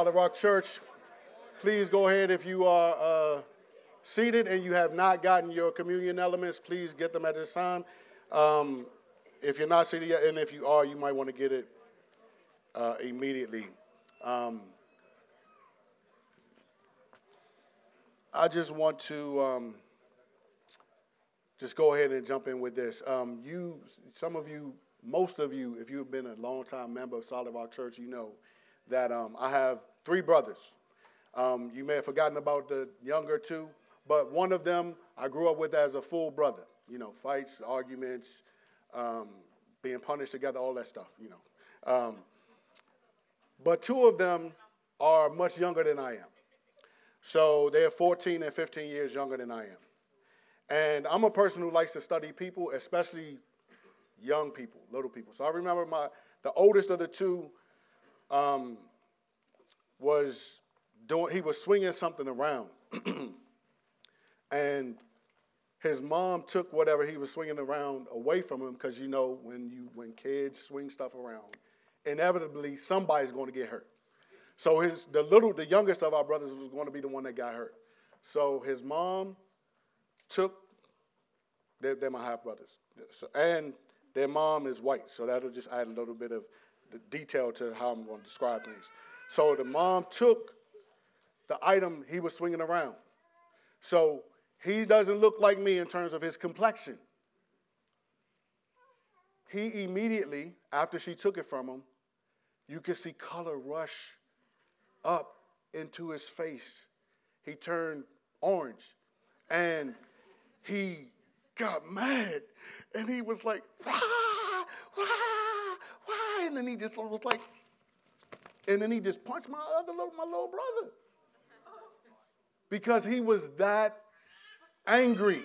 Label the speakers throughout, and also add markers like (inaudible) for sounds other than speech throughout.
Speaker 1: Solid Rock Church, please go ahead if you are uh, seated and you have not gotten your communion elements, please get them at this time. Um, if you're not seated yet, and if you are, you might want to get it uh, immediately. Um, I just want to um, just go ahead and jump in with this. Um, you, some of you, most of you, if you've been a long time member of Solid Rock Church, you know that um, I have three brothers. Um, you may have forgotten about the younger two, but one of them I grew up with as a full brother. You know, fights, arguments, um, being punished together, all that stuff. You know, um, but two of them are much younger than I am. So they're 14 and 15 years younger than I am. And I'm a person who likes to study people, especially young people, little people. So I remember my the oldest of the two um, was doing, he was swinging something around. (clears throat) and his mom took whatever he was swinging around away from him because you know when you when kids swing stuff around inevitably somebody's going to get hurt. So his the little the youngest of our brothers was going to be the one that got hurt. So his mom took they're, they're my half brothers. So, and their mom is white so that'll just add a little bit of detail to how i'm going to describe things so the mom took the item he was swinging around. So he doesn't look like me in terms of his complexion. He immediately, after she took it from him, you could see color rush up into his face. He turned orange and he got mad and he was like, why, why, why? And then he just was like, and then he just punched my other little, my little brother. Because he was that angry.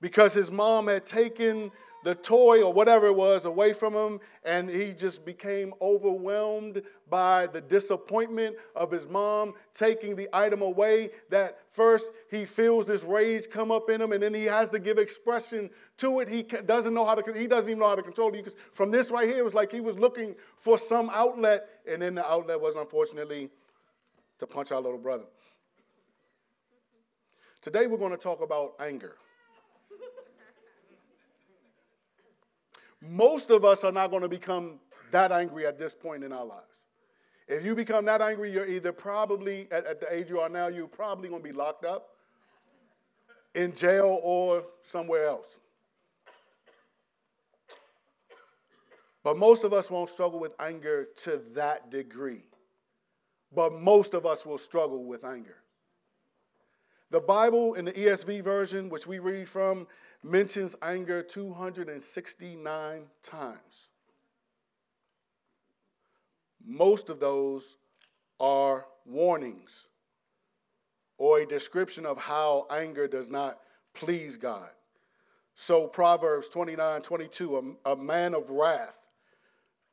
Speaker 1: Because his mom had taken the toy or whatever it was away from him, and he just became overwhelmed by the disappointment of his mom taking the item away. That first he feels this rage come up in him, and then he has to give expression to it. He doesn't know how to. He doesn't even know how to control it. Because From this right here, it was like he was looking for some outlet, and then the outlet was unfortunately to punch our little brother. Today we're going to talk about anger. Most of us are not going to become that angry at this point in our lives. If you become that angry, you're either probably, at, at the age you are now, you're probably going to be locked up in jail or somewhere else. But most of us won't struggle with anger to that degree. But most of us will struggle with anger. The Bible in the ESV version, which we read from, mentions anger 269 times. Most of those are warnings or a description of how anger does not please God. So, Proverbs 29 22, a, a man of wrath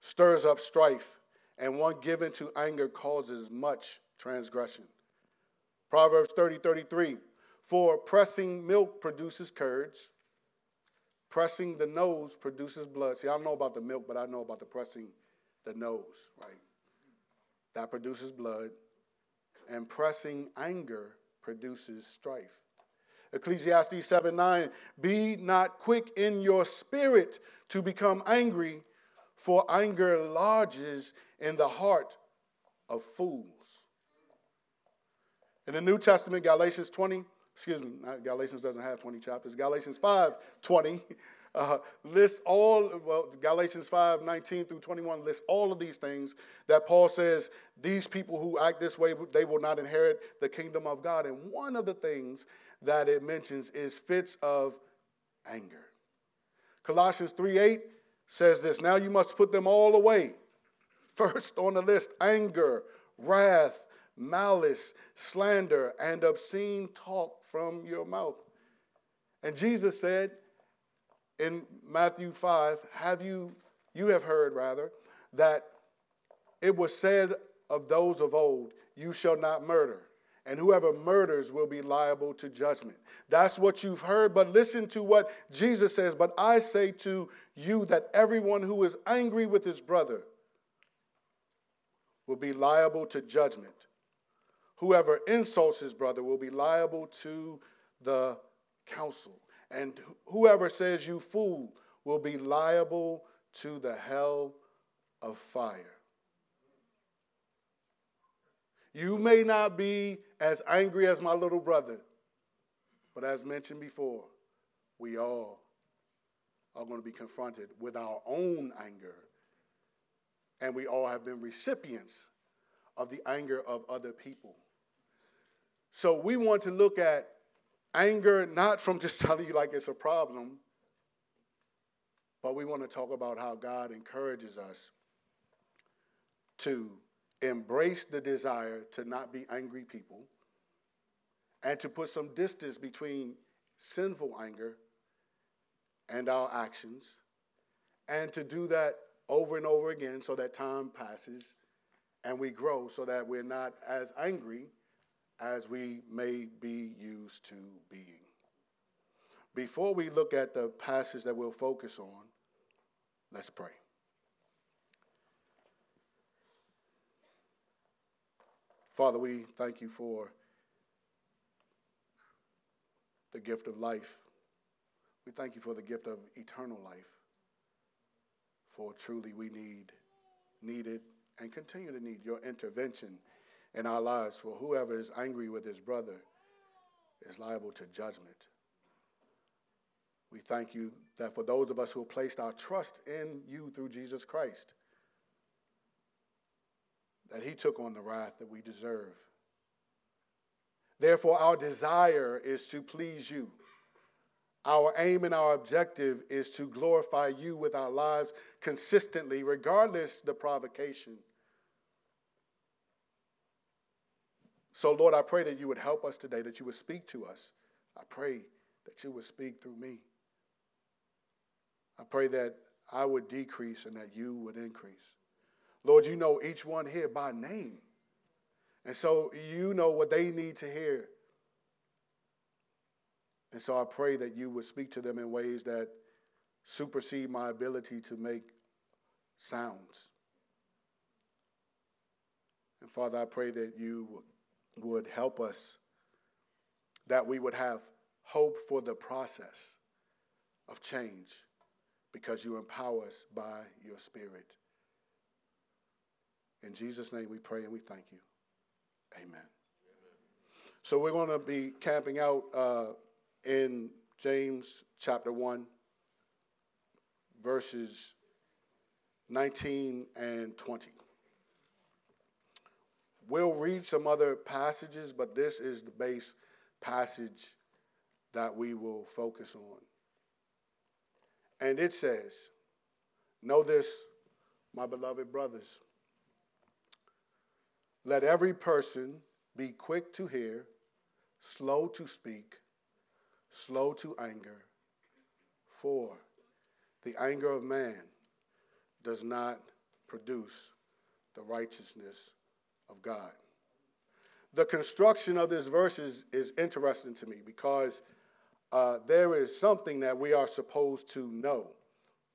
Speaker 1: stirs up strife, and one given to anger causes much transgression. Proverbs 30 33, for pressing milk produces curds, Pressing the nose produces blood. See, I don't know about the milk, but I know about the pressing the nose, right? That produces blood. And pressing anger produces strife. Ecclesiastes 7 9, be not quick in your spirit to become angry, for anger lodges in the heart of fools. In the New Testament, Galatians 20, excuse me, Galatians doesn't have 20 chapters. Galatians 5 20 uh, lists all, well, Galatians 5 19 through 21 lists all of these things that Paul says these people who act this way, they will not inherit the kingdom of God. And one of the things that it mentions is fits of anger. Colossians 3 8 says this Now you must put them all away. First on the list, anger, wrath, malice, slander, and obscene talk from your mouth. And Jesus said in Matthew 5, have you, you have heard rather, that it was said of those of old, you shall not murder. And whoever murders will be liable to judgment. That's what you've heard, but listen to what Jesus says. But I say to you that everyone who is angry with his brother will be liable to judgment. Whoever insults his brother will be liable to the council. And whoever says you fool will be liable to the hell of fire. You may not be as angry as my little brother, but as mentioned before, we all are going to be confronted with our own anger. And we all have been recipients of the anger of other people. So we want to look at anger not from just (laughs) telling you like it's a problem, but we want to talk about how God encourages us to embrace the desire to not be angry people and to put some distance between sinful anger and our actions, and to do that over and over again so that time passes and we grow so that we're not as angry as we may be used to being. Before we look at the passage that we'll focus on, let's pray. Father, we thank you for the gift of life. We thank you for the gift of eternal life. For truly we need, needed, and continue to need your intervention in our lives. For whoever is angry with his brother is liable to judgment. We thank you that for those of us who have placed our trust in you through Jesus Christ, that he took on the wrath that we deserve. Therefore, our desire is to please you. Our aim and our objective is to glorify you with our lives consistently, regardless the provocation. So, Lord, I pray that you would help us today, that you would speak to us. I pray that you would speak through me. I pray that I would decrease and that you would increase. Lord, you know each one here by name. And so you know what they need to hear. And so I pray that you would speak to them in ways that supersede my ability to make sounds. And Father, I pray that you would help us, that we would have hope for the process of change because you empower us by your Spirit. In Jesus' name we pray and we thank you. Amen. Amen. So we're going to be camping out uh, in James chapter 1, verses 19 and 20. We'll read some other passages, but this is the base passage that we will focus on. And it says, Know this, my beloved brothers. Let every person be quick to hear, slow to speak, slow to anger. For the anger of man does not produce the righteousness of God. The construction of this verse is, is interesting to me because uh, there is something that we are supposed to know,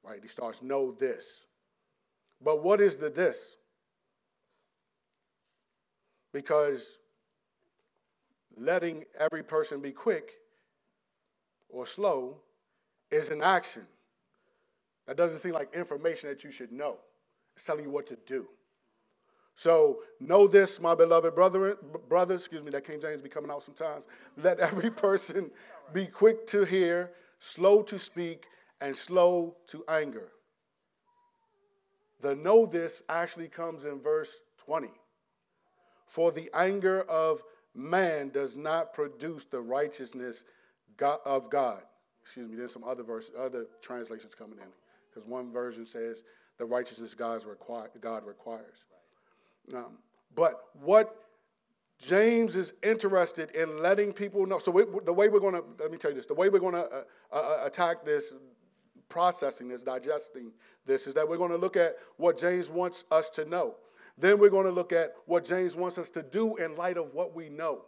Speaker 1: right? He starts, know this. But what is the this? Because letting every person be quick or slow is an action. That doesn't seem like information that you should know. It's telling you what to do. So know this, my beloved brother, brothers, excuse me, that King James be coming out sometimes. Let every person be quick to hear, slow to speak, and slow to anger. The know this actually comes in verse 20. For the anger of man does not produce the righteousness of God. Excuse me, there's some other verse, other translations coming in. Because one version says the righteousness God requires. Um, but what James is interested in letting people know. So we, the way we're going to, let me tell you this, the way we're going to uh, uh, uh, attack this, processing this, digesting this, is that we're going to look at what James wants us to know. Then we're going to look at what James wants us to do in light of what we know.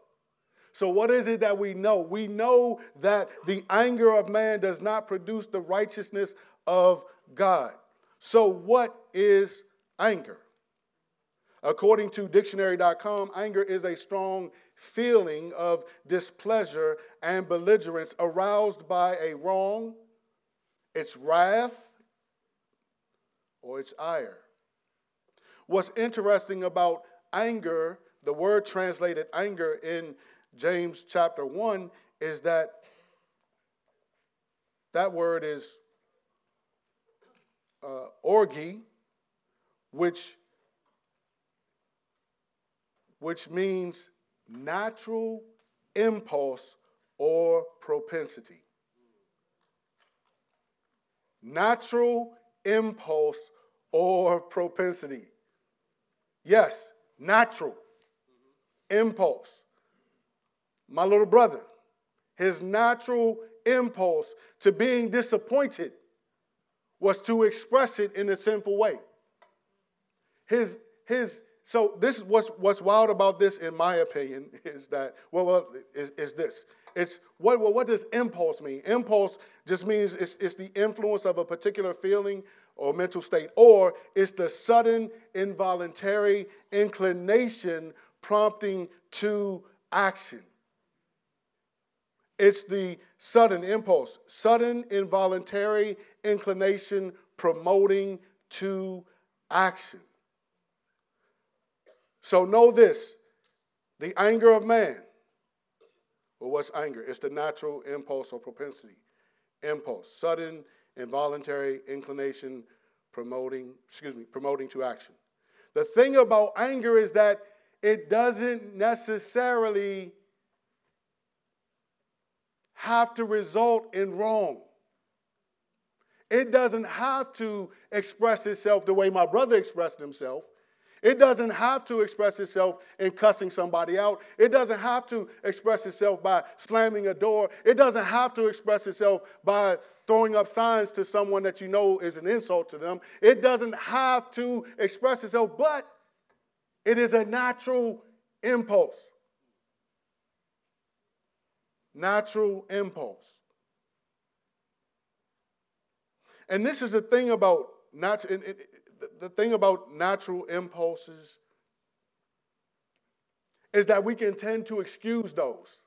Speaker 1: So, what is it that we know? We know that the anger of man does not produce the righteousness of God. So, what is anger? According to dictionary.com, anger is a strong feeling of displeasure and belligerence aroused by a wrong, its wrath, or its ire. What's interesting about anger, the word translated anger in James chapter 1, is that that word is uh, orgi, which, which means natural impulse or propensity. Natural impulse or propensity. Yes, natural impulse. My little brother, his natural impulse to being disappointed was to express it in a sinful way. His, his, so this is what's, what's wild about this, in my opinion, is that, well, well is, is this. It's what, well, what does impulse mean? Impulse just means it's, it's the influence of a particular feeling or mental state, or it's the sudden, involuntary inclination prompting to action. It's the sudden impulse, sudden, involuntary inclination promoting to action. So know this the anger of man. Well, what's anger? It's the natural impulse or propensity. Impulse, sudden, involuntary inclination promoting, excuse me, promoting to action. The thing about anger is that it doesn't necessarily have to result in wrong. It doesn't have to express itself the way my brother expressed himself. It doesn't have to express itself in cussing somebody out. It doesn't have to express itself by slamming a door. It doesn't have to express itself by throwing up signs to someone that you know is an insult to them. It doesn't have to express itself, but it is a natural impulse. Natural impulse. And this is the thing about natural, the thing about natural impulses is that we can tend to excuse those.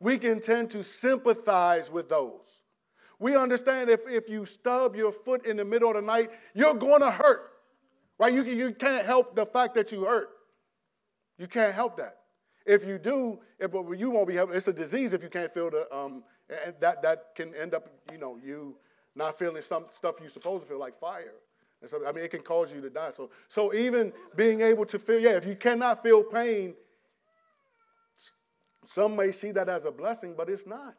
Speaker 1: We can tend to sympathize with those. We understand if, if you stub your foot in the middle of the night, you're going to hurt, right? You, you can't help the fact that you hurt. You can't help that. If you do, it, you won't be helping. It's a disease if you can't feel the, um, and that, that can end up, you know, you not feeling some stuff you're supposed to feel, like fire. And so, I mean, it can cause you to die. So, so even being able to feel, yeah, if you cannot feel pain, some may see that as a blessing, but it's not.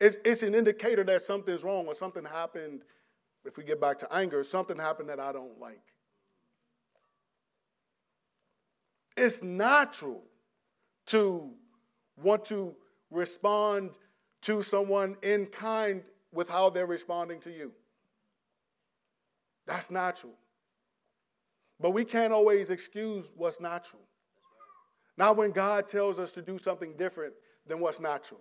Speaker 1: It's, it's an indicator that something's wrong or something happened. If we get back to anger, something happened that I don't like. It's natural to want to respond to someone in kind with how they're responding to you. That's natural. But we can't always excuse what's natural. Not when God tells us to do something different than what's natural.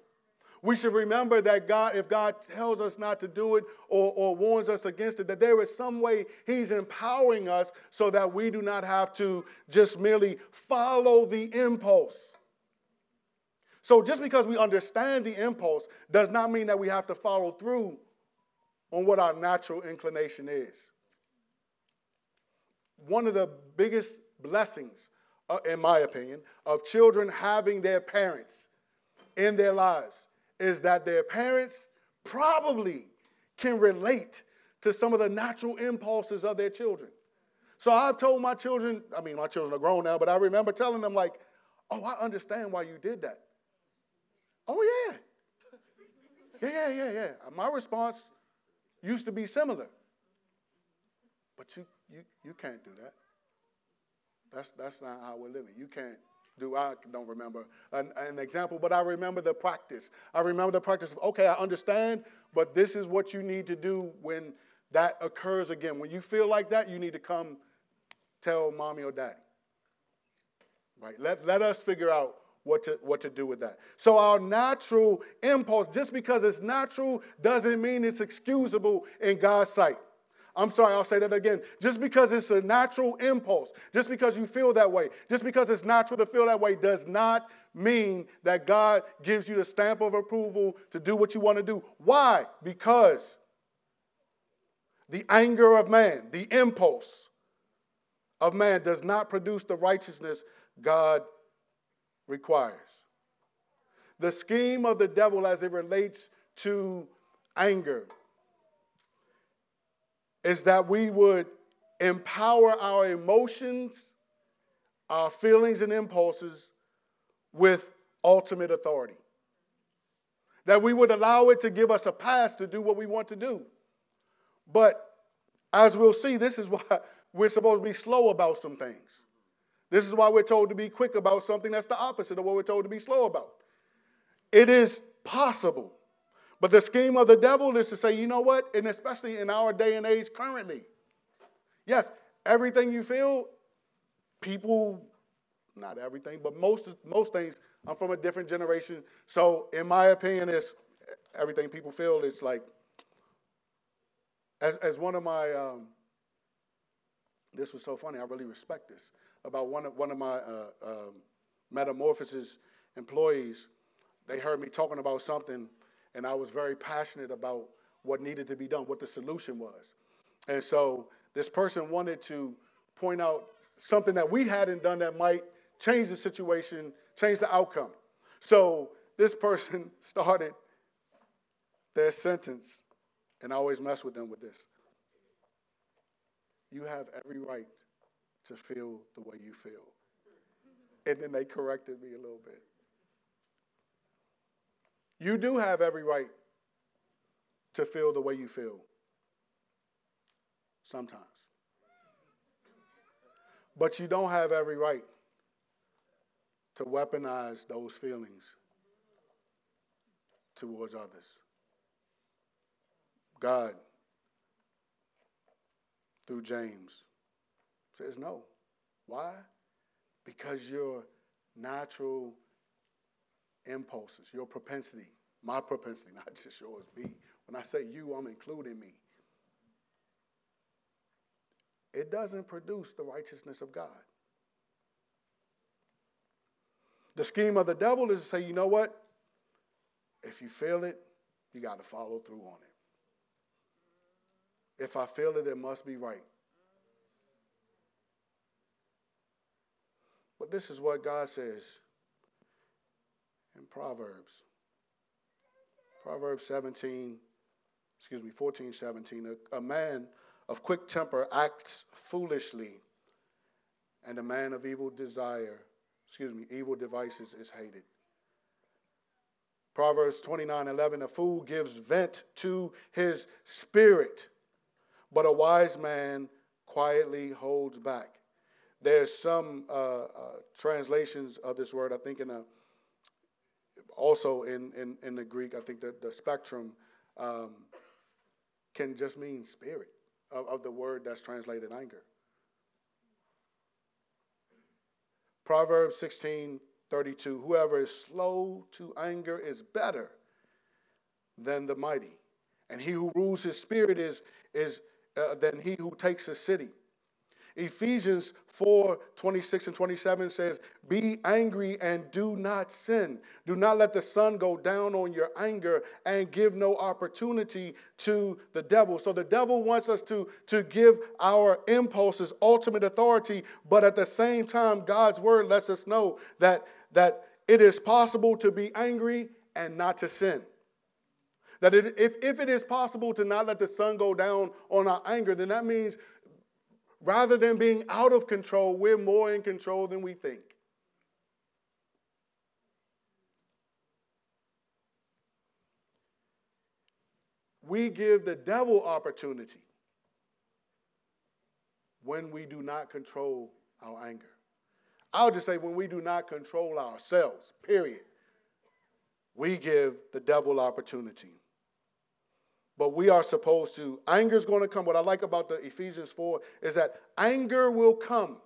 Speaker 1: We should remember that God, if God tells us not to do it or, or warns us against it, that there is some way He's empowering us so that we do not have to just merely follow the impulse. So just because we understand the impulse does not mean that we have to follow through on what our natural inclination is. One of the biggest blessings, uh, in my opinion, of children having their parents in their lives is that their parents probably can relate to some of the natural impulses of their children. So I've told my children, I mean, my children are grown now, but I remember telling them, like, oh, I understand why you did that. Oh, yeah. Yeah, yeah, yeah, yeah. My response used to be similar. But you, you, you can't do that. That's, that's not how we're living. You can't do. I don't remember an, an example, but I remember the practice. I remember the practice of, okay, I understand, but this is what you need to do when that occurs again. When you feel like that, you need to come tell mommy or daddy. Right? Let, let us figure out what to, what to do with that. So, our natural impulse, just because it's natural, doesn't mean it's excusable in God's sight. I'm sorry, I'll say that again. Just because it's a natural impulse, just because you feel that way, just because it's natural to feel that way, does not mean that God gives you the stamp of approval to do what you want to do. Why? Because the anger of man, the impulse of man, does not produce the righteousness God requires. The scheme of the devil as it relates to anger is that we would empower our emotions, our feelings, and impulses with ultimate authority. That we would allow it to give us a pass to do what we want to do. But as we'll see, this is why (laughs) we're supposed to be slow about some things. This is why we're told to be quick about something that's the opposite of what we're told to be slow about. It is possible. But the scheme of the devil is to say, you know what? And especially in our day and age currently, yes, everything you feel, people, not everything, but most, most things, I'm from a different generation. So, in my opinion, it's everything people feel is like, as, as one of my, um, this was so funny, I really respect this, about one of, one of my uh, um, metamorphosis employees they heard me talking about something, and I was very passionate about what needed to be done, what the solution was. And so this person wanted to point out something that we hadn't done that might change the situation, change the outcome. So this person (laughs) started their sentence, and I always mess with them with this. You have every right to feel the way you feel. And then they corrected me a little bit. You do have every right to feel the way you feel. Sometimes. But you don't have every right to weaponize those feelings towards others. God, through James, says no. Why? Because your natural impulses, your propensity, my propensity, (laughs) not just yours, me. When I say you, I'm including me. It doesn't produce the righteousness of God. The scheme of the devil is to say, you know what? If you feel it, you got to follow through on it. If I feel it, it must be right. But this is what God says Proverbs. Proverbs 17, excuse me, 14, 17. A, a man of quick temper acts foolishly, and a man of evil desire, excuse me, evil devices is hated. Proverbs 29 11, a fool gives vent to his spirit, but a wise man quietly holds back. There's some uh, uh, translations of this word, I think in a also in, in, in the Greek, I think that the spectrum um, can just mean spirit of, of the word that's translated anger. Proverbs 16 32 Whoever is slow to anger is better than the mighty, and he who rules his spirit is, is uh, than he who takes a city. Ephesians 4 26 and 27 says, Be angry and do not sin. Do not let the sun go down on your anger and give no opportunity to the devil. So the devil wants us to, to give our impulses ultimate authority, but at the same time, God's word lets us know that, that it is possible to be angry and not to sin. That it, if, if it is possible to not let the sun go down on our anger, then that means Rather than being out of control, we're more in control than we think. We give the devil opportunity when we do not control our anger. I'll just say when we do not control ourselves, period, we give the devil opportunity. But we are supposed to, anger is going to come. What I like about the Ephesians 4 is that anger will come,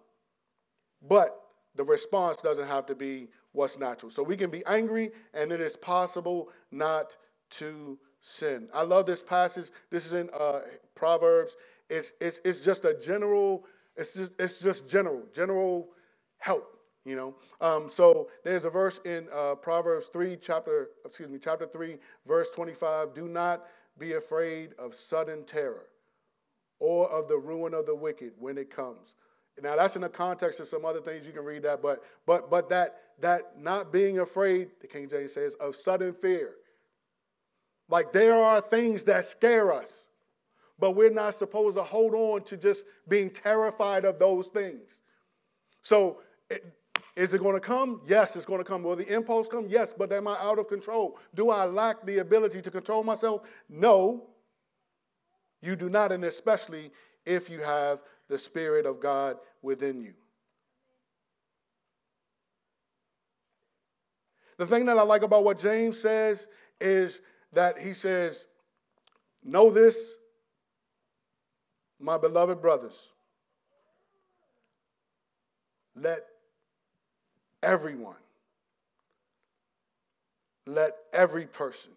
Speaker 1: but the response doesn't have to be what's natural. So we can be angry, and it is possible not to sin. I love this passage. This is in uh, Proverbs. it's, it's, it's just a general, it's just, it's just general, general help, you know. Um, so there's a verse in uh, Proverbs 3, chapter, excuse me, chapter 3, verse 25. Do not be afraid of sudden terror or of the ruin of the wicked when it comes. Now that's in the context of some other things you can read that, but but but that that not being afraid, the King James says, of sudden fear. Like there are things that scare us, but we're not supposed to hold on to just being terrified of those things. So is it going to come? Yes, it's going to come. Will the impulse come? Yes, but am I out of control? Do I lack the ability to control myself? No, you do not, and especially if you have the Spirit of God within you. The thing that I like about what James says is that he says, Know this, my beloved brothers. Let everyone, let every person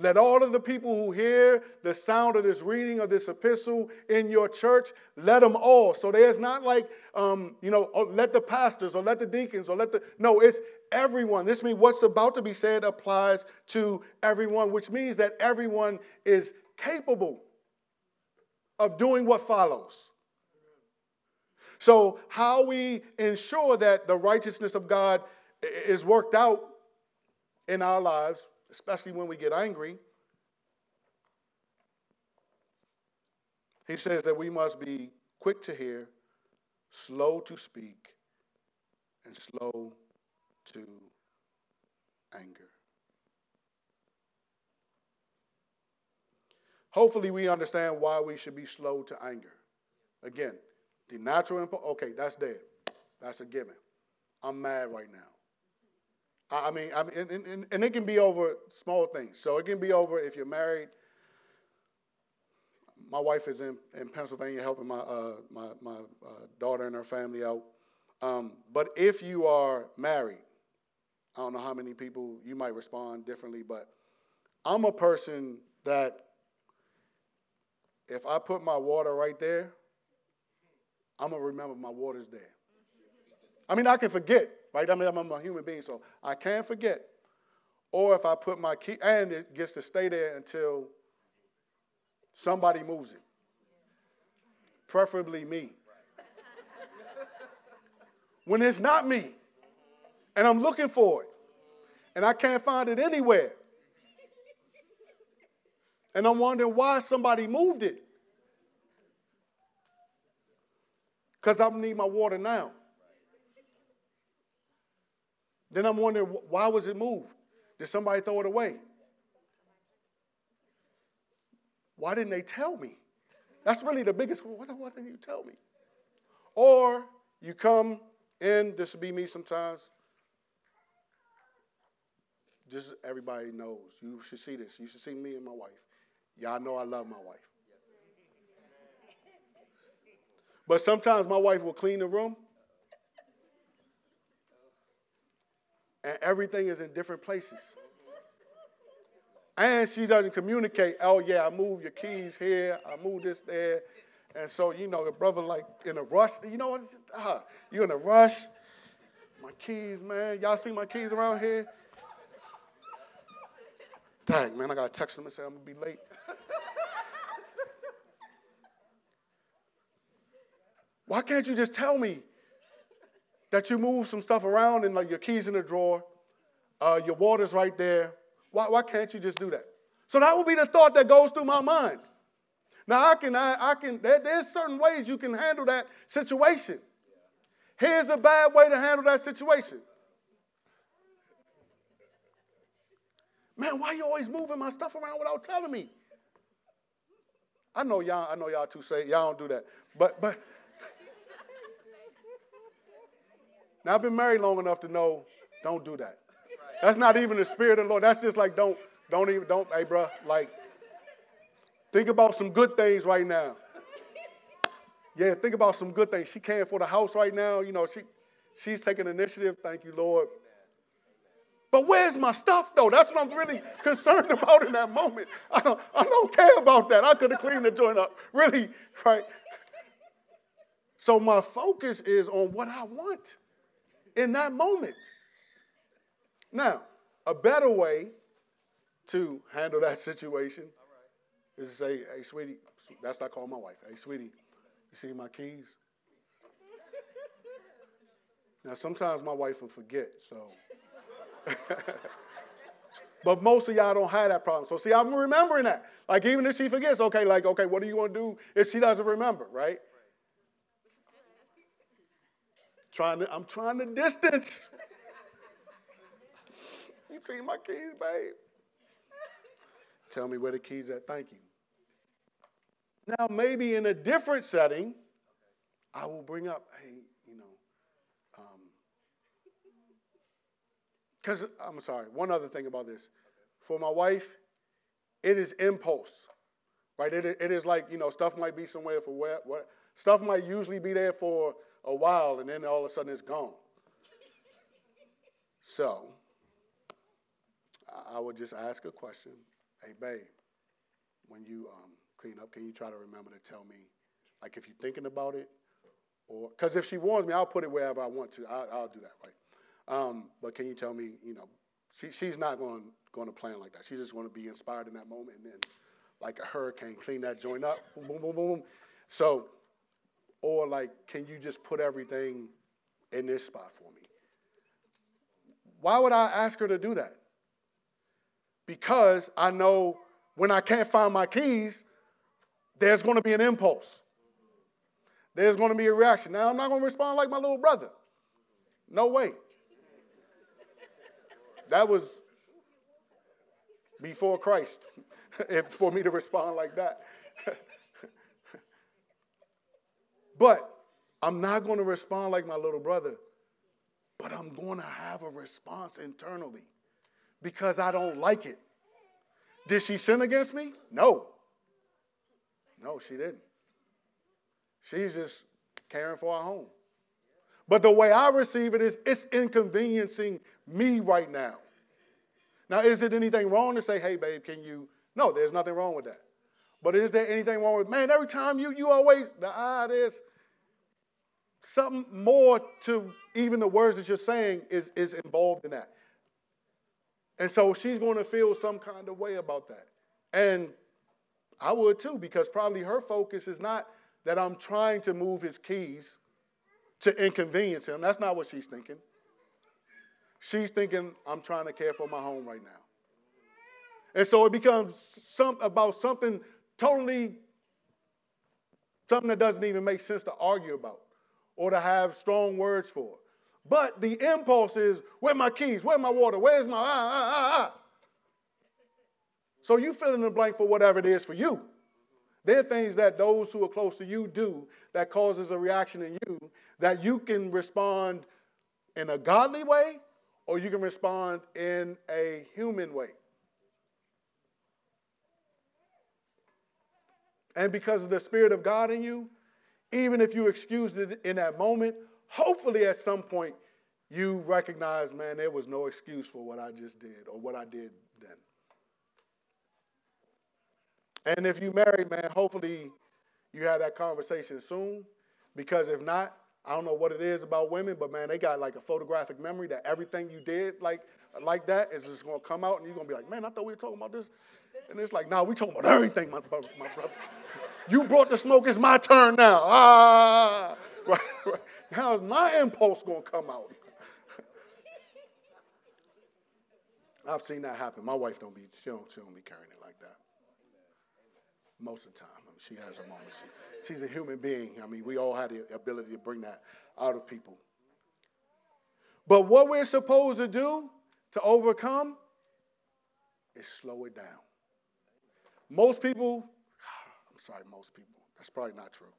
Speaker 1: let all of the people who hear the sound of this reading of this epistle in your church, let them all. So there's not like, um, you know, oh, let the pastors or let the deacons or let the, no, it's everyone. This means what's about to be said applies to everyone, which means that everyone is capable of doing what follows. So, how we ensure that the righteousness of God is worked out in our lives especially when we get angry. He says that we must be quick to hear, slow to speak, and slow to anger. Hopefully, we understand why we should be slow to anger. Again, the natural impulse, okay, that's dead. That's a given. I'm mad right now. I mean, I mean and, and, and it can be over small things. So it can be over if you're married. My wife is in, in Pennsylvania helping my, uh, my, my uh, daughter and her family out. Um, but if you are married, I don't know how many people you might respond differently, but I'm a person that if I put my water right there, I'm going to remember my water's there. I mean, I can forget, right? I mean, I'm a human being, so I can't forget. Or if I put my key, and it gets to stay there until somebody moves it, preferably me. when it's not me, and I'm looking for it, and I can't find it anywhere, and I'm wondering why somebody moved it. Because I need my water now. Then I'm wondering why was it moved? Did somebody throw it away? Why didn't they tell me? That's really the biggest. Why, why didn't you tell me? Or you come in, this will be me sometimes. Just everybody knows. You should see this. You should see me and my wife. Y'all know I love my wife. But sometimes my wife will clean the room and everything is in different places. And she doesn't communicate, oh, yeah, I move your keys here, I move this there. And so, you know, the brother, like, in a rush, you know what? Uh, you in a rush. My keys, man. Y'all see my keys around here? Dang, man, I got to text him and say I'm going to be late. Why can't you just tell me? that you move some stuff around and like your keys in the drawer, uh, your water's right there. Why, why can't you just do that? So that would be the thought that goes through my mind. Now I can, I, I can. There, there's certain ways you can handle that situation. Here's a bad way to handle that situation. Man, why you always moving my stuff around without telling me? I know y'all. I know y'all too say y'all don't do that, but but Now, I've been married long enough to know don't do that. That's not even the spirit of the Lord. That's just like, don't, don't even, don't, hey, bro, like, think about some good things right now. Yeah, think about some good things. She can't for the house right now. You know, she, she's taking initiative. Thank you, Lord. But where's my stuff though? That's what I'm really concerned (laughs) about in that moment. I don't, I don't care about that. I could have cleaned the joint up. Really, right? So my focus is on what I want in that moment. Now, a better way to handle that (laughs) situation is to say, hey, sweetie, that's what I call my wife. Hey, sweetie, you see my keys? Now, sometimes my wife will forget, so. (laughs) but most of y'all don't have that problem. So, see, I'm remembering that. Like, even if she forgets, okay, like, okay, what are you to do if she doesn't remember, right? Trying to, I'm trying to distance. (laughs) you see my keys, babe? Tell me where the keys at. Thank you. Now, maybe in a different setting, I will bring up, hey, you know, because um, I'm sorry, one other thing about this. For my wife, it is impulse, right? It, it is like, you know, stuff might be somewhere for where, what, stuff might usually be there for a while and then all of a sudden it's gone. So, I would just ask a question Hey, babe, when you um, clean up, can you try to remember to tell me, like, if you're thinking about it? Or, because if she warns me, I'll put it wherever I want to. I'll, I'll do that, right? Um, but can you tell me, you know, she, she's not going, going to plan like that. She's just going to be inspired in that moment and then, like a hurricane, clean that joint up, boom, boom, boom, boom. So, or like, can you just put everything in this spot for me? Why would I ask her to do that? Because I know when I can't find my keys, there's going to be an impulse. There's going to be a reaction. Now, I'm not going to respond like my little brother. No way. That was before Christ (laughs) for me to respond like that. But I'm not going to respond like my little brother, but I'm going to have a response internally because I don't like it. Did she sin against me? No. No, she didn't. She's just caring for our home. But the way I receive it is it's inconveniencing me right now. Now, is it anything wrong to say, hey, babe, can you? No, there's nothing wrong with that. But is there anything wrong with, man, every time you, you always, the ah, this, something more to even the words that you're saying is, is involved in that. And so she's going to feel some kind of way about that. And I would too, because probably her focus is not that I'm trying to move his keys to inconvenience him. That's not what she's thinking. She's thinking, I'm trying to care for my home right now. And so it becomes some, about something totally, something that doesn't even make sense to argue about or to have strong words for. But the impulse is, where my keys? Where my water? Where's my ah, ah, ah, ah? So you fill in the blank for whatever it is for you. There are things that those who are close to you do that causes a reaction in you that you can respond in a godly way or you can respond in a human way. And because of the Spirit of God in you, even if you excused it in that moment, hopefully at some point you recognize, man, there was no excuse for what I just did or what I did then. And if you marry, man, hopefully you have that conversation soon. Because if not, I don't know what it is about women, but man, they got like a photographic memory that everything you did like like that is just gonna come out and you're gonna be like, man, I thought we were talking about this. And it's like, nah, we talking about everything, my brother, my brother. You brought the smoke, it's my turn now. Ah, (laughs) right, right. Now is my impulse gonna come out. (laughs) I've seen that happen. My wife don't be, she don't, she don't be carrying it like that. Most of the time. I mean, she has her moments. She, she's a human being. I mean, we all have the ability to bring that out of people. But what we're supposed to do to overcome is slow it down. Most people Sorry, most people. That's probably not true.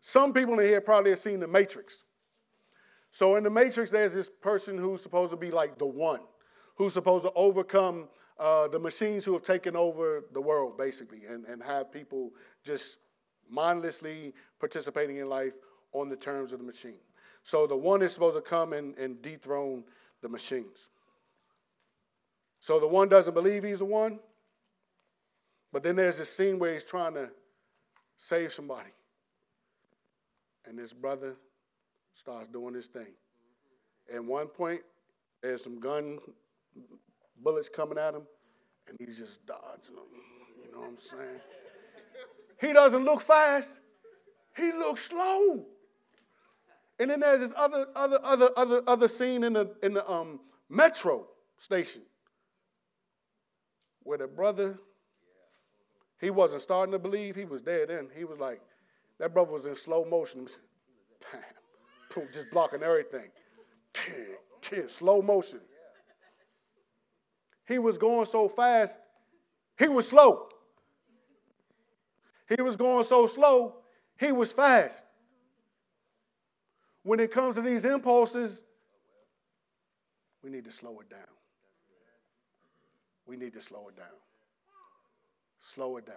Speaker 1: Some people in here probably have seen The Matrix. So in The Matrix, there's this person who's supposed to be like the one, who's supposed to overcome uh, the machines who have taken over the world, basically, and, and have people just mindlessly participating in life on the terms of the machine. So the one is supposed to come and, and dethrone the machines. So the one doesn't believe he's the one. But then there's this scene where he's trying to save somebody. And this brother starts doing his thing. At one point, there's some gun bullets coming at him, and he's just dodging them. You know what I'm saying? He doesn't look fast. He looks slow. And then there's this other, other, other, other, other scene in the in the um, metro station where the brother, he wasn't starting to believe, he was there then. He was like, that brother was in slow motion. (laughs) Bam, just blocking everything. (laughs) Slow motion. He was going so fast, he was slow. He was going so slow, he was fast. When it comes to these impulses, we need to slow it down. We need to slow it down. Slow it down.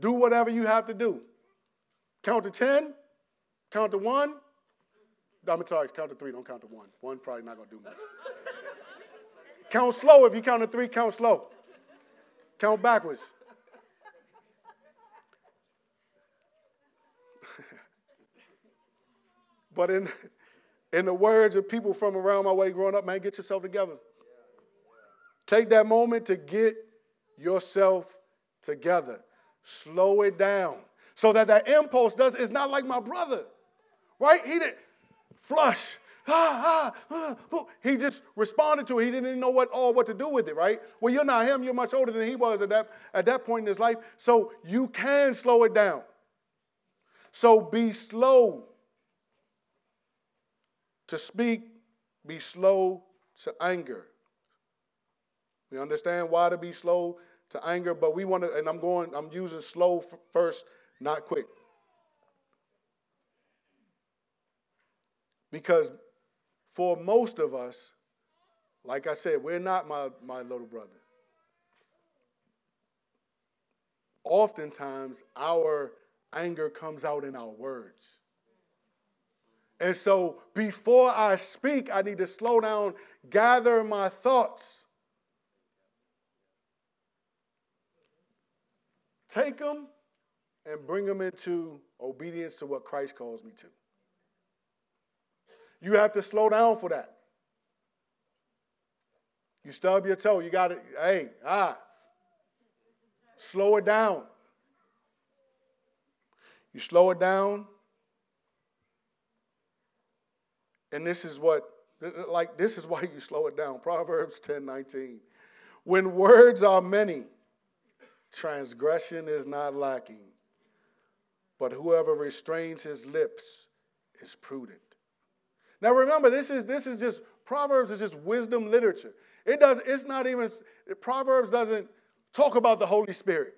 Speaker 1: Do whatever you have to do. Count to 10, count to 1. I'm sorry, count to 3, don't count to 1. 1 probably not going to do much. count slow. If you count to 3, count slow. Count backwards. (laughs) but in, in the words of people from around my way growing up, man, get yourself together. Take that moment to get yourself together. Slow it down so that that impulse does. It's not like my brother, right? He did flush. Ah, ah, ah. He just responded to it. He didn't even know what all what to do with it, right? Well, you're not him. You're much older than he was at that, at that point in his life. So you can slow it down. So be slow to speak, be slow to anger. We understand why to be slow to anger, but we want to, and I'm going, I'm using slow first, not quick. Because for most of us, like I said, we're not my, my little brother. Oftentimes, our anger comes out in our words. And so before I speak, I need to slow down, gather my thoughts. Take them and bring them into obedience to what Christ calls me to. You have to slow down for that. You stub your toe, you got to, hey, ah, slow it down. You slow it down, And this is what, like, this is why you slow it down. Proverbs 10 19. When words are many, transgression is not lacking. But whoever restrains his lips is prudent. Now remember, this is this is just Proverbs is just wisdom literature. It does, it's not even Proverbs doesn't talk about the Holy Spirit.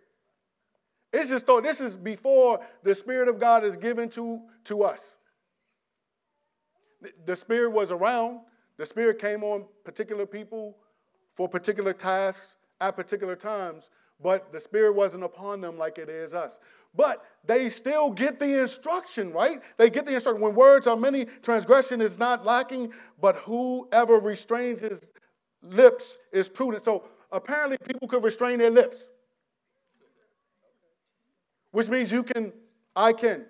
Speaker 1: It's just though this is before the Spirit of God is given to, to us. The Spirit was around. The Spirit came on particular people for particular tasks at particular times, but the Spirit wasn't upon them like it is us. But they still get the instruction, right? They get the instruction. When words are many, transgression is not lacking, but whoever restrains his lips is prudent. So apparently, people could restrain their lips, which means you can, I can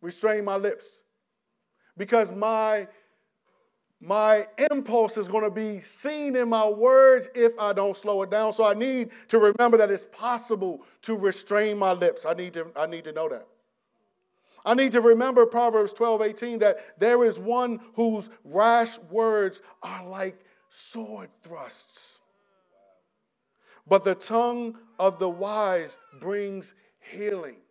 Speaker 1: restrain my lips because my my impulse is going to be seen in my words if I don't slow it down. So I need to remember that it's possible to restrain my lips. I need to, I need to know that. I need to remember Proverbs 12, 18, that there is one whose rash words are like sword thrusts. But the tongue of the wise brings healing.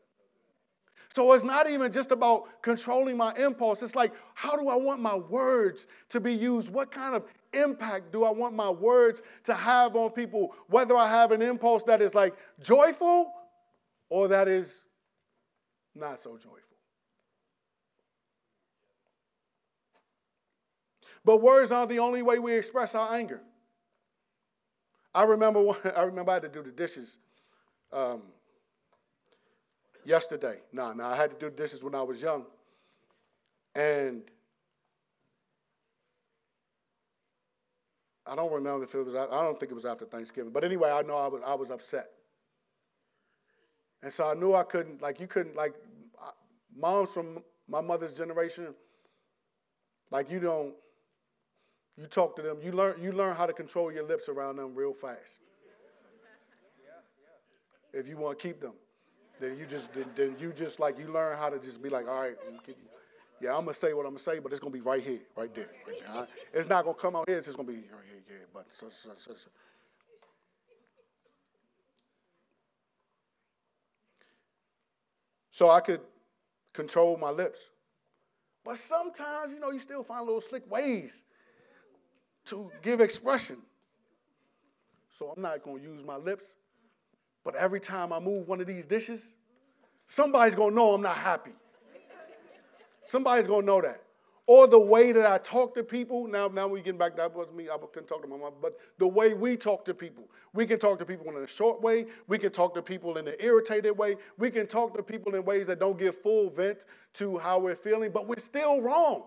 Speaker 1: So it's not even just about controlling my impulse. It's like, how do I want my words to be used? What kind of impact do I want my words to have on people? Whether I have an impulse that is like joyful or that is not so joyful. But words aren't the only way we express our anger. I remember, (laughs) I remember I had to do the dishes um, yesterday. No, no, I had to do dishes when I was young. And I don't remember if it was, I don't think it was after Thanksgiving. But anyway, I know I was, I was upset. And so I knew I couldn't, like, you couldn't, like, moms from my mother's generation, like, you don't, you talk to them, you learn, you learn how to control your lips around them real fast. If you want to keep them, then you just, then, then you just, like, you learn how to just be like, all right, mm, yeah, I'm gonna say what I'm gonna say, but it's gonna be right here, right there. Right there. It's not gonna come out here. It's just gonna be right here, yeah. But so, so, so, so. so I could control my lips. But sometimes, you know, you still find little slick ways to give expression. So I'm not gonna use my lips. But every time I move one of these dishes, somebody's gonna know I'm not happy. Somebody's gonna know that. Or the way that I talk to people. Now, now we get back. To that wasn't me. I couldn't talk to my mom. But the way we talk to people, we can talk to people in a short way. We can talk to people in an irritated way. We can talk to people in ways that don't give full vent to how we're feeling. But we're still wrong,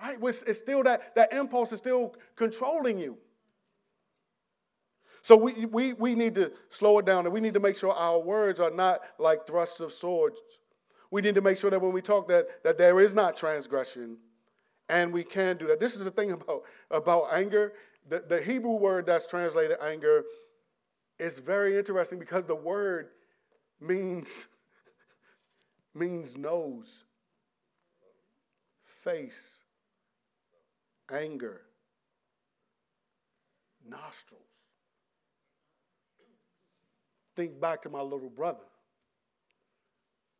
Speaker 1: yeah. right? It's still that that impulse is still controlling you. So we, we, we need to slow it down and we need to make sure our words are not like thrusts of swords we need to make sure that when we talk that, that there is not transgression and we can do that. This is the thing (laughs) about, about anger. The, the Hebrew word that's translated anger is very interesting because the word means, (laughs) means nose, face, anger, nostrils. Think back to my little brother.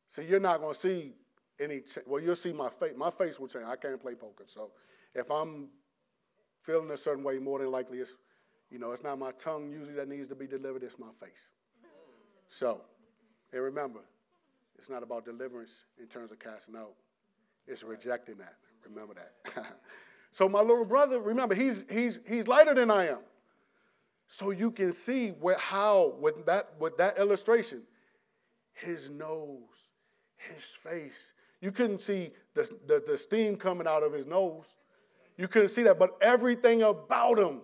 Speaker 1: See, you're not going to see any, well, you'll see my face. My face will change. I can't play poker. So if I'm feeling a certain way, more than likely it's, you know, it's not my tongue usually that needs to be delivered, it's my face. So, and remember, it's not about deliverance in terms of casting out. It's rejecting that. Remember that. (laughs) so my little brother, remember, he's he's he's lighter than I am. So you can see how with that with that illustration, his nose his face. You couldn't see the, the, the, steam coming out of his nose. You couldn't see that, but everything about him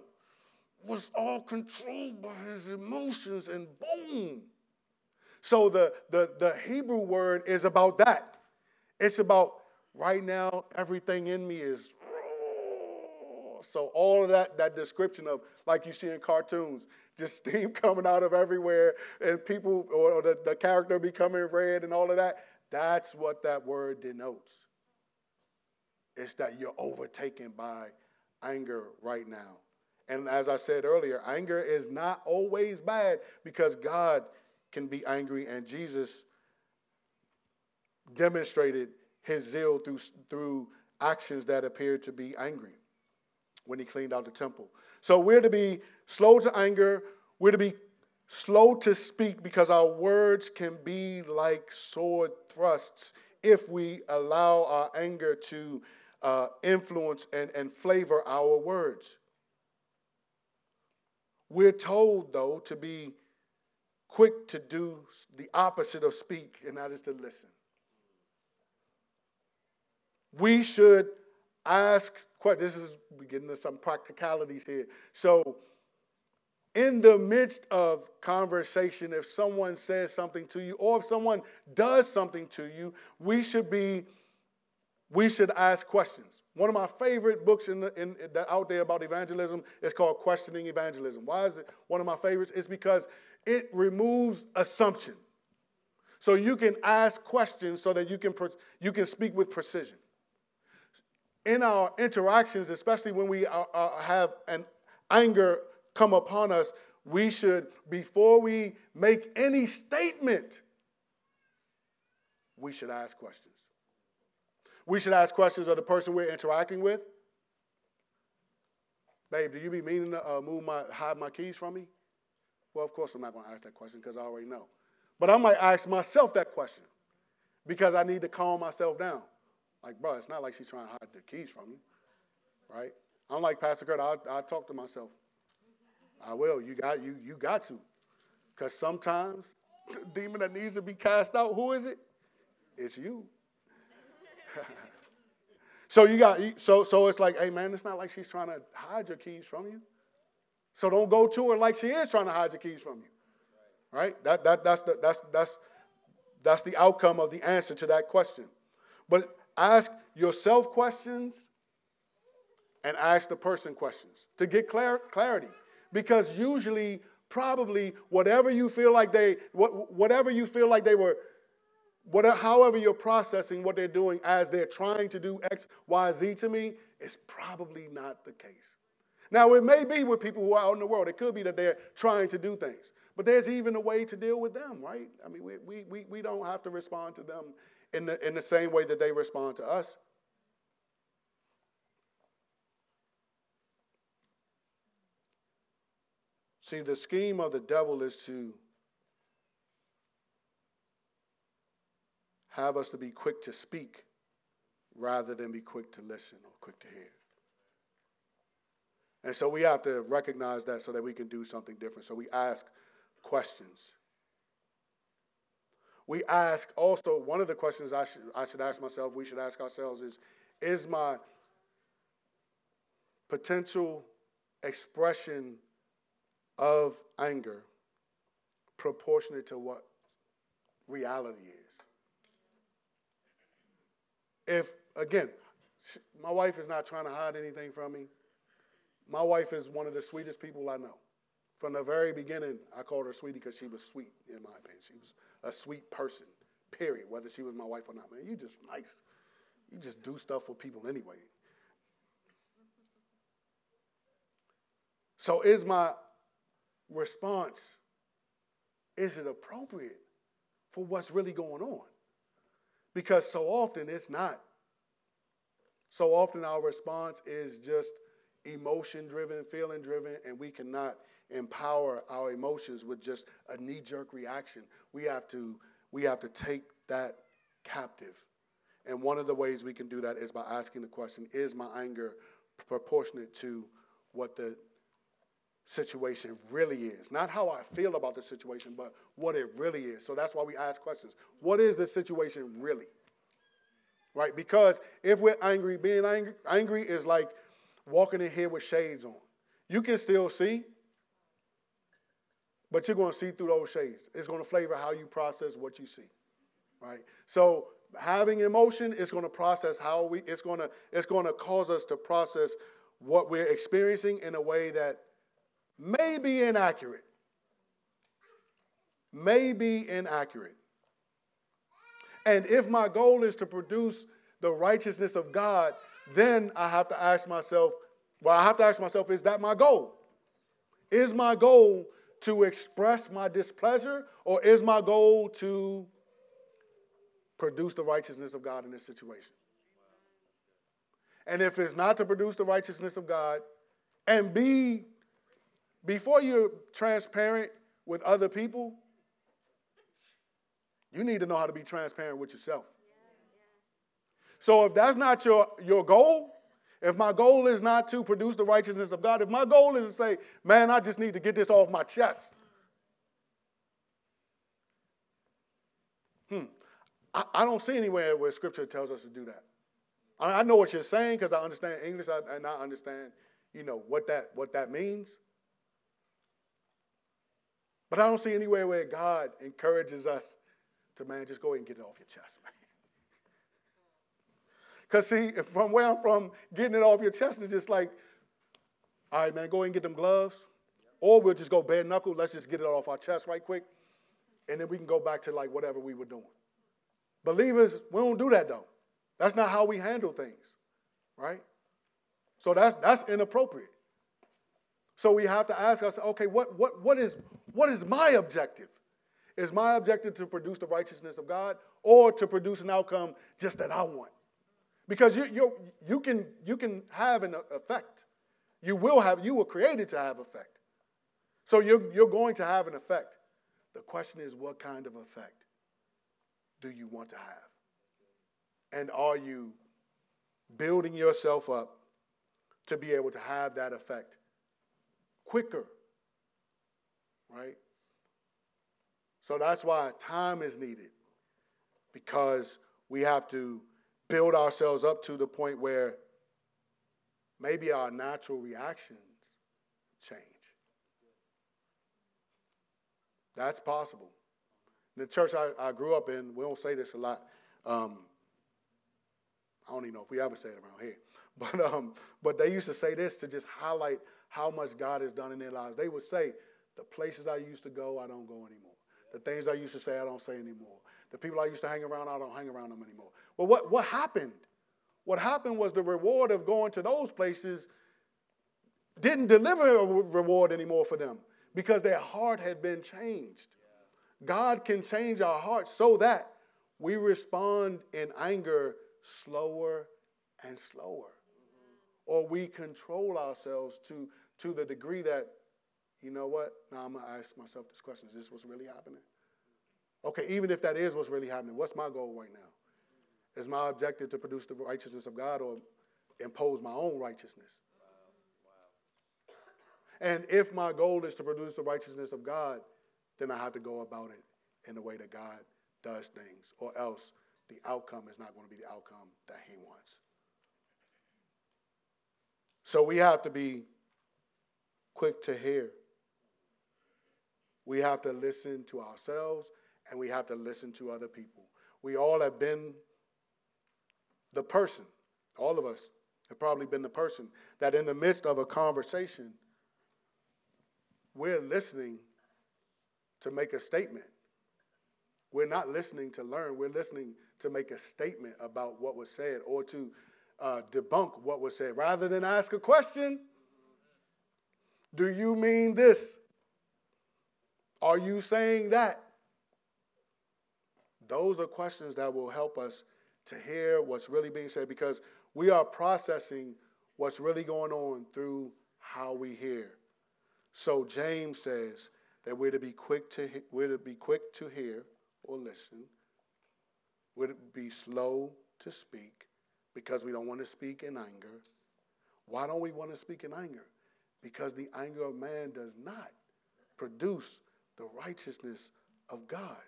Speaker 1: was all controlled by his emotions, and boom. So the, the, the Hebrew word is about that. It's about right now, everything in me is so all of that, that description of like you see in cartoons, just (laughs) steam coming out of everywhere, and people or the, the character becoming red and all of that. That's what that word denotes. It's that you're overtaken by anger right now. And as I said earlier, anger is not always bad because God can be angry, and Jesus demonstrated his zeal through, through actions that appeared to be angry when he cleaned out the temple. So we're to be slow to anger, we're to be slow to speak because our words can be like sword thrusts if we allow our anger to uh, influence and, and flavor our words. We're told, though, to be quick to do the opposite of speak, and that is to listen. We should ask This is we getting into some practicalities here. So in the midst of conversation, if someone says something to you or if someone does something to you, we should be, we should ask questions. One of my favorite books in, the, in that out there about evangelism is called Questioning Evangelism. Why is it one of my favorites? It's because it removes assumption. So you can ask questions so that you can, you can speak with precision. In our interactions, especially when we are, are, have an anger come upon us, we should, before we make any statement, we should ask questions. We should ask questions of the person we're interacting with. Babe, do you be meaning to uh, move my, hide my keys from me? Well, of course, I'm not going to ask that question because I already know. But I might ask myself that question because I need to calm myself down. Like, bro, it's not like she's trying to hide the keys from you, right? I'm like Pastor Kurt, I, I talk to myself. I will. You got you you got to. Because sometimes (laughs) the demon that needs to be cast out, who is it? It's you. (laughs) So you got so so it's like, hey man, it's not like she's trying to hide your keys from you. So don't go to her like she is trying to hide your keys from you. Right? That, that, that's, the, that's, that's, that's the outcome of the answer to that question. But ask yourself questions and ask the person questions to get clar- clarity. Because usually, probably, whatever you feel like they, what, whatever you feel like they were, whatever, however you're processing what they're doing as they're trying to do X, Y, Z to me, is probably not the case. Now, it may be with people who are out in the world. It could be that they're trying to do things. But there's even a way to deal with them, right? I mean, we, we, we, we don't have to respond to them in the, in the same way that they respond to us. See, the scheme of the devil is to have us to be quick to speak rather than be quick to listen or quick to hear. And so we have to recognize that so that we can do something different. So we ask questions. We ask also, one of the questions I should, I should ask myself, we should ask ourselves is Is my potential expression of anger proportionate to what reality is? If, again, my wife is not trying to hide anything from me, my wife is one of the sweetest people I know. From the very beginning, I called her sweetie because she was sweet, in my opinion. She was a sweet person, period, whether she was my wife or not. Man, you just nice. You just do stuff for people anyway. So is my response, is it appropriate for what's really going on? Because so often it's not. So often our response is just emotion driven, feeling driven, and we cannot empower our emotions with just a knee jerk reaction. We have to we have to take that captive. And one of the ways we can do that is by asking the question is my anger proportionate to what the situation really is? Not how I feel about the situation, but what it really is. So that's why we ask questions. What is the situation really? Right? Because if we're angry, being angry, angry is like walking in here with shades on. You can still see, but you're going to see through those shades. It's going to flavor how you process what you see, right? So having emotion is going to process how we. It's going to it's going to cause us to process what we're experiencing in a way that may be inaccurate. May be inaccurate. And if my goal is to produce the righteousness of God, then I have to ask myself, well, I have to ask myself, is that my goal? Is my goal to express my displeasure, or is my goal to produce the righteousness of God in this situation? And if it's not to produce the righteousness of God, and be, before you're transparent with other people, you need to know how to be transparent with yourself. So if that's not your, your goal, if my goal is not to produce the righteousness of God, if my goal is to say, man, I just need to get this off my chest. Hmm. I, I don't see anywhere where scripture tells us to do that. I, I know what you're saying because I understand English and I understand, you know, what that, what that means. But I don't see anywhere where God encourages us to, man, just go ahead and get it off your chest, man. Because, see, from where I'm from, getting it off your chest is just like, all right, man, go and get them gloves. Or we'll just go bare knuckle. Let's just get it off our chest right quick. And then we can go back to like whatever we were doing. Believers, we don't do that though. That's not how we handle things, right? So that's that's inappropriate. So we have to ask ourselves, okay, what, what, what, is, what is my objective? Is my objective to produce the righteousness of God or to produce an outcome just that I want? Because you, you, you, can, you can have an effect. You will have, you were created to have effect. So you're, you're going to have an effect. The question is, what kind of effect do you want to have? And are you building yourself up to be able to have that effect quicker? Right? So that's why time is needed because we have to build ourselves up to the point where maybe our natural reactions change. That's possible. The church I, I grew up in, we don't say this a lot. Um, I don't even know if we ever say it around here. (laughs) But, um, but they used to say this to just highlight how much God has done in their lives. They would say, The places I used to go, I don't go anymore. The things I used to say, I don't say anymore. The people I used to hang around, I don't hang around them anymore. Well, what, what happened? What happened was the reward of going to those places didn't deliver a reward anymore for them because their heart had been changed. God can change our hearts so that we respond in anger slower and slower. Or we control ourselves to, to the degree that, you know what? Now I'm going to ask myself this question Is this what's really happening? Okay, even if that is what's really happening, what's my goal right now? Is my objective to produce the righteousness of God or impose my own righteousness? And if my goal is to produce the righteousness of God, then I have to go about it in the way that God does things, or else the outcome is not going to be the outcome that He wants. So we have to be quick to hear. We have to listen to ourselves and we have to listen to other people. We all have been the person, all of us have probably been the person that in the midst of a conversation, we're listening to make a statement. We're not listening to learn, we're listening to make a statement about what was said or to uh, debunk what was said. Rather than ask a question, do you mean this? Are you saying that? Those are questions that will help us to hear what's really being said because we are processing what's really going on through how we hear. So James says that we're to be quick to we're to be quick to hear or listen. We're to be slow to speak because we don't want to speak in anger. Why don't we want to speak in anger? Because the anger of man does not produce the righteousness of God.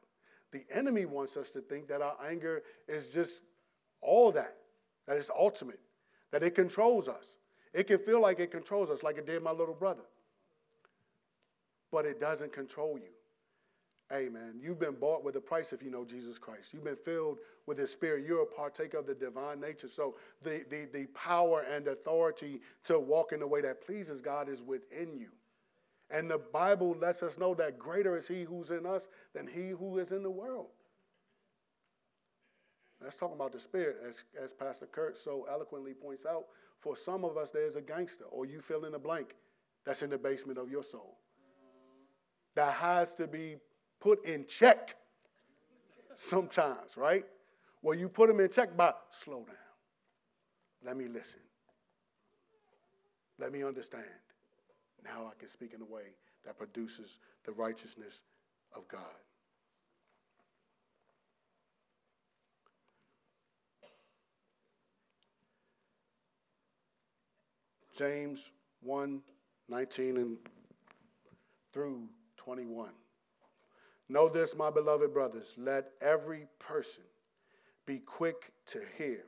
Speaker 1: The enemy wants us to think that our anger is just all that, that it's ultimate, that it controls us. It can feel like it controls us, like it did my little brother but it doesn't control you. Amen. you've been bought with a price if you know Jesus Christ. You've been filled with His Spirit. You're a partaker of the divine nature. So the, the, the power and authority to walk in the way that pleases God is within you. And the Bible lets us know that greater is He who's in us than He who is in the world. Let's talk about the Spirit, as, as Pastor Kurt so eloquently points out. For some of us, there's a gangster, or you fill in the blank that's in the basement of your soul that has to be put in check sometimes, right? Well, you put them in check by slow down. Let me listen. Let me understand. Now I can speak in a way that produces the righteousness of God. James 1 19 and through 21. Know this, my beloved brothers, let every person be quick to hear,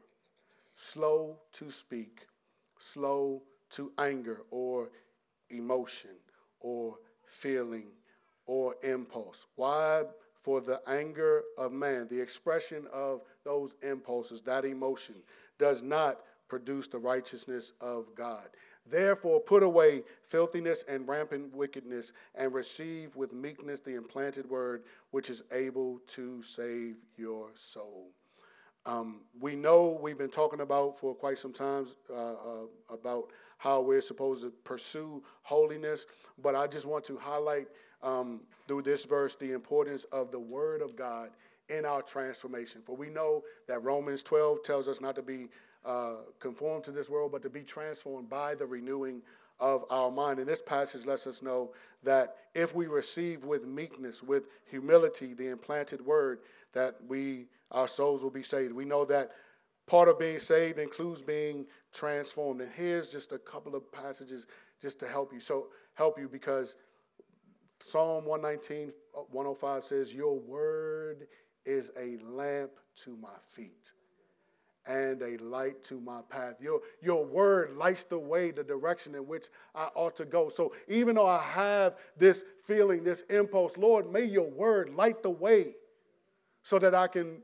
Speaker 1: slow to speak, slow to anger or emotion or feeling or impulse. Why? For the anger of man, the expression of those impulses, that emotion, does not produce the righteousness of God. Therefore, put away filthiness and rampant wickedness, and receive with meekness the implanted word, which is able to save your soul. Um, we know we've been talking about for quite some time uh, uh, about how we're supposed to pursue holiness, but I just want to highlight um, through this verse the importance of the Word of God in our transformation. For we know that Romans 12 tells us not to be uh, conform to this world, but to be transformed by the renewing of our mind. And this passage lets us know that if we receive with meekness, with humility, the implanted word, that we our souls will be saved. We know that part of being saved includes being transformed. And here's just a couple of passages just to help you. So help you because Psalm 119, uh, 105 says, Your word is a lamp to my feet and a light to my path. Your, your word lights the way, the direction in which I ought to go. So even though I have this feeling, this impulse, Lord, may your word light the way so that I can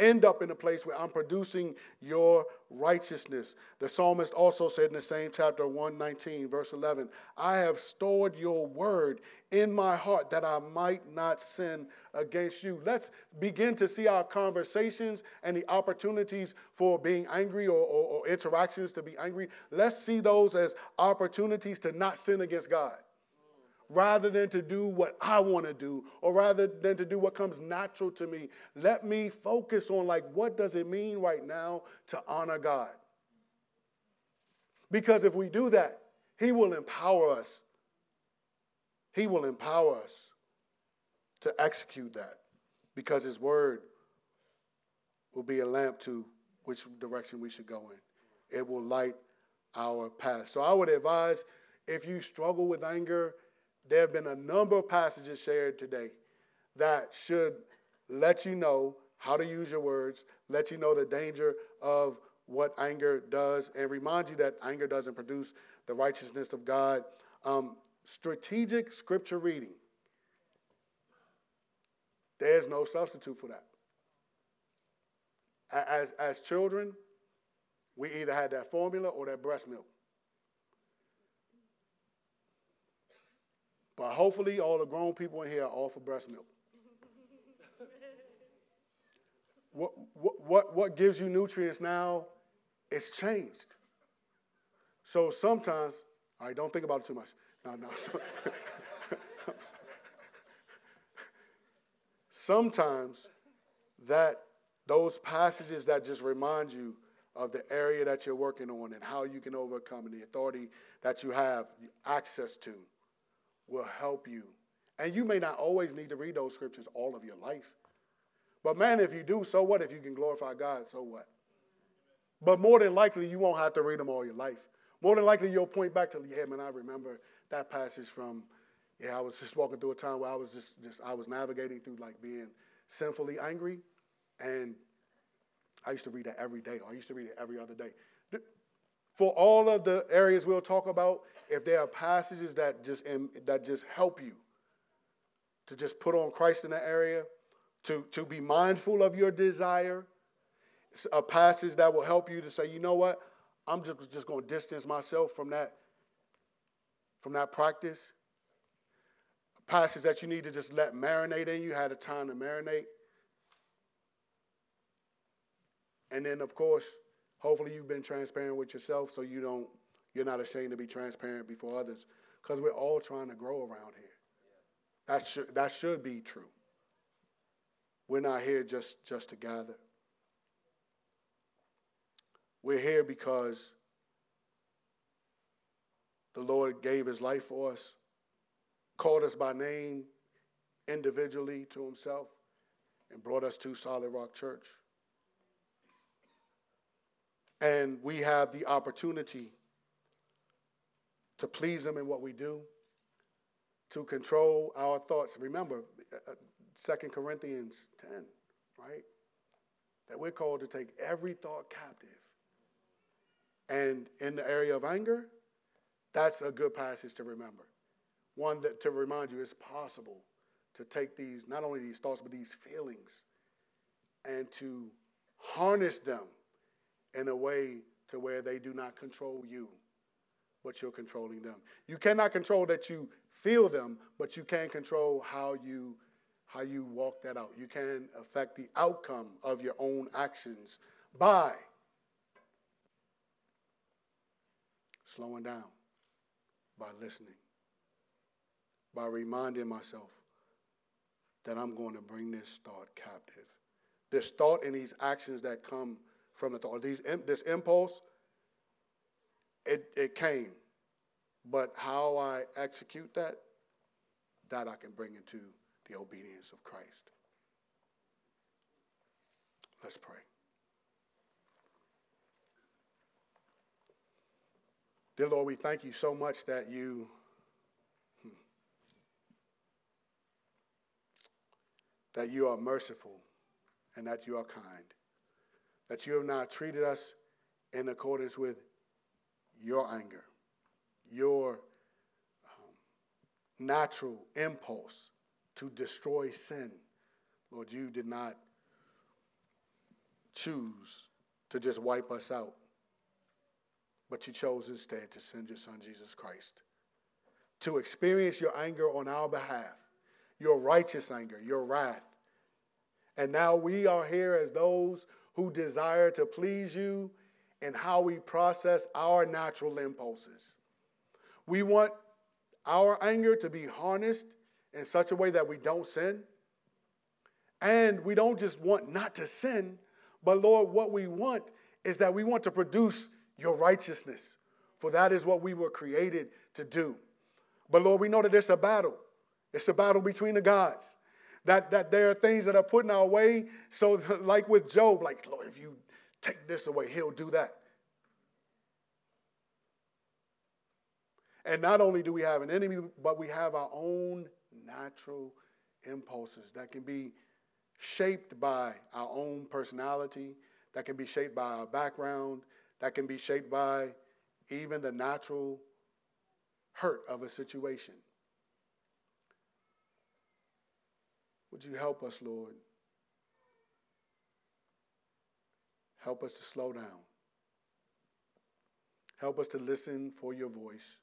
Speaker 1: end up in a place where I'm producing your righteousness. The psalmist also said in the same chapter 119, verse 11, I have stored your word in my heart that I might not sin against you. Let's begin to see our conversations and the opportunities for being angry or, or, or interactions to be angry. Let's see those as opportunities to not sin against God rather than to do what I want to do or rather than to do what comes natural to me. Let me focus on like what does it mean right now to honor God? Because if we do that, he will empower us. He will empower us to execute that because his word will be a lamp to which direction we should go in. It will light our path. So I would advise if you struggle with anger, there have been a number of passages shared today that should let you know how to use your words, let you know the danger of what anger does, and remind you that anger doesn't produce the righteousness of God. Um, strategic scripture reading. There's no substitute for that. As, as children, we either had that formula or that breast milk. But hopefully, all the grown people in here are all for breast milk. (laughs) what, what, what, what gives you nutrients now? It's changed. So sometimes, all right, don't think about it too much. No, no. (laughs) sometimes that those passages that just remind you of the area that you're working on and how you can overcome and the authority that you have access to will help you. And you may not always need to read those scriptures all of your life. But man, if you do, so what? If you can glorify God, so what? But more than likely, you won't have to read them all your life. More than likely, you'll point back to, yeah, man, I remember that passage from, yeah, I was just walking through a time where I was just, just I was navigating through like being sinfully angry. And I used to read that every day, I used to read it every other day. For all of the areas we'll talk about, if there are passages that just, that just help you to just put on Christ in that area, to, to be mindful of your desire, a passage that will help you to say, you know what, I'm just, just going to distance myself from that, from that practice. A passage that you need to just let marinate in you, had a time to marinate. And then, of course, hopefully you've been transparent with yourself so you don't you're not ashamed to be transparent before others because we're all trying to grow around here. That should, that should be true. We're not here just, just to gather. We're here because the Lord gave his life for us, called us by name individually to himself, and brought us to Solid Rock Church. And we have the opportunity to please Him in what we do, to control our thoughts. Remember, uh, uh, Second Corinthians 10, right? That we're called to take every thought captive. And in the area of anger, that's a good passage to remember. One that to remind you it's possible to take these, not only these thoughts, but these feelings, and to harness them in a way to where they do not control you but you're controlling them. You cannot control that you feel them, but you can control how you how you walk that out. You can affect the outcome of your own actions by slowing down, by listening, by reminding myself that I'm going to bring this thought captive. This thought and these actions that come from the thought, these, this impulse, it, it came. But how I execute that, that I can bring into the obedience of Christ. Let's pray. Dear Lord, we thank you so much that you hmm, that you are merciful and that you are kind. that you have not treated us in accordance with your anger, your um, natural impulse to destroy sin. Lord, you did not choose to just wipe us out, but you chose instead to send your son, Jesus Christ, to experience your anger on our behalf, your righteous anger, your wrath. And now we are here as those who desire to please you in how we process our natural impulses. We want our anger to be harnessed in such a way that we don't sin. And we don't just want not to sin, but Lord, what we want is that we want to produce your righteousness, for that is what we were created to do. But Lord, we know that it's a battle. It's a battle between the gods. That, that there are things that are put in our way. So, (laughs) like with Job, like, Lord, if you take this away, he'll do that. And not only do we have an enemy, but we have our own natural impulses that can be shaped by our own personality, that can be shaped by our background, that can be shaped by even the natural hurt of a situation. Would you help us, Lord? Help us to slow down. Help us to listen for your voice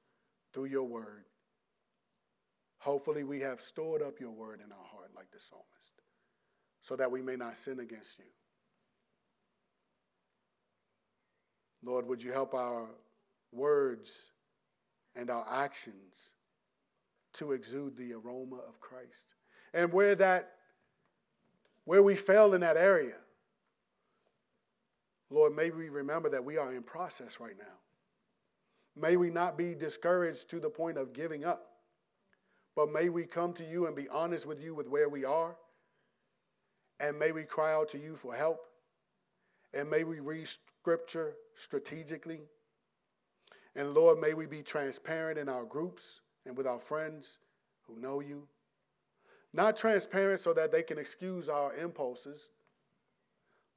Speaker 1: through your word. Hopefully, we have stored up your word in our heart like the psalmist, so that we may not sin against you. Lord, would you help our words and our actions to exude the aroma of Christ? And where that where we fail in that area, Lord, may we remember that we are in process right now. May we not be discouraged to the point of giving up, but may we come to you and be honest with you with where we are. And may we cry out to you for help. And may we read scripture strategically. And Lord, may we be transparent in our groups and with our friends who know you. Not transparent so that they can excuse our impulses,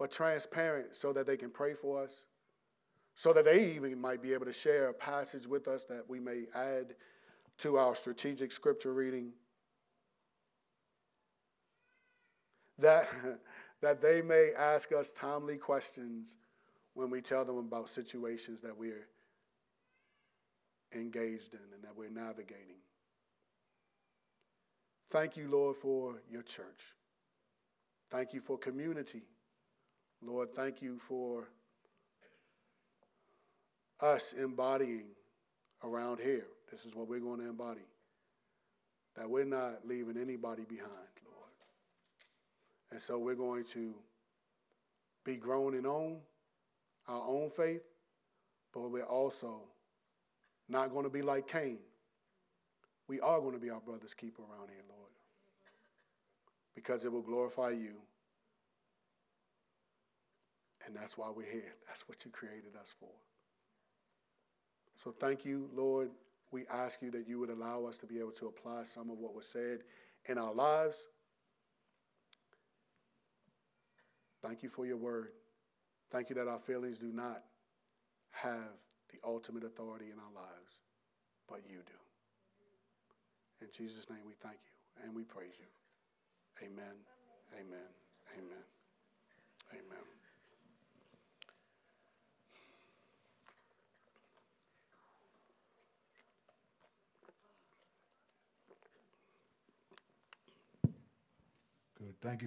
Speaker 1: but transparent so that they can pray for us so that they even might be able to share a passage with us that we may add to our strategic scripture reading. That, (laughs) that they may ask us timely questions when we tell them about situations that we're engaged in and that we're navigating. Thank you, Lord, for your church. Thank you for community. Lord, thank you for us embodying around here. This is what we're going to embody. That we're not leaving anybody behind, Lord. And so we're going to be grown in own our own faith, but we're also not going to be like Cain. We are going to be our brother's keeper around here, Lord, because it will glorify you. And that's why we're here. That's what you created us for. So thank you, Lord. We ask you that you would allow us to be able to apply some of what was said in our lives. Thank you for your word. Thank you that our feelings do not have the ultimate authority in our lives, but you do. In Jesus' name we thank you and we praise you. Amen. Amen. Amen. Amen.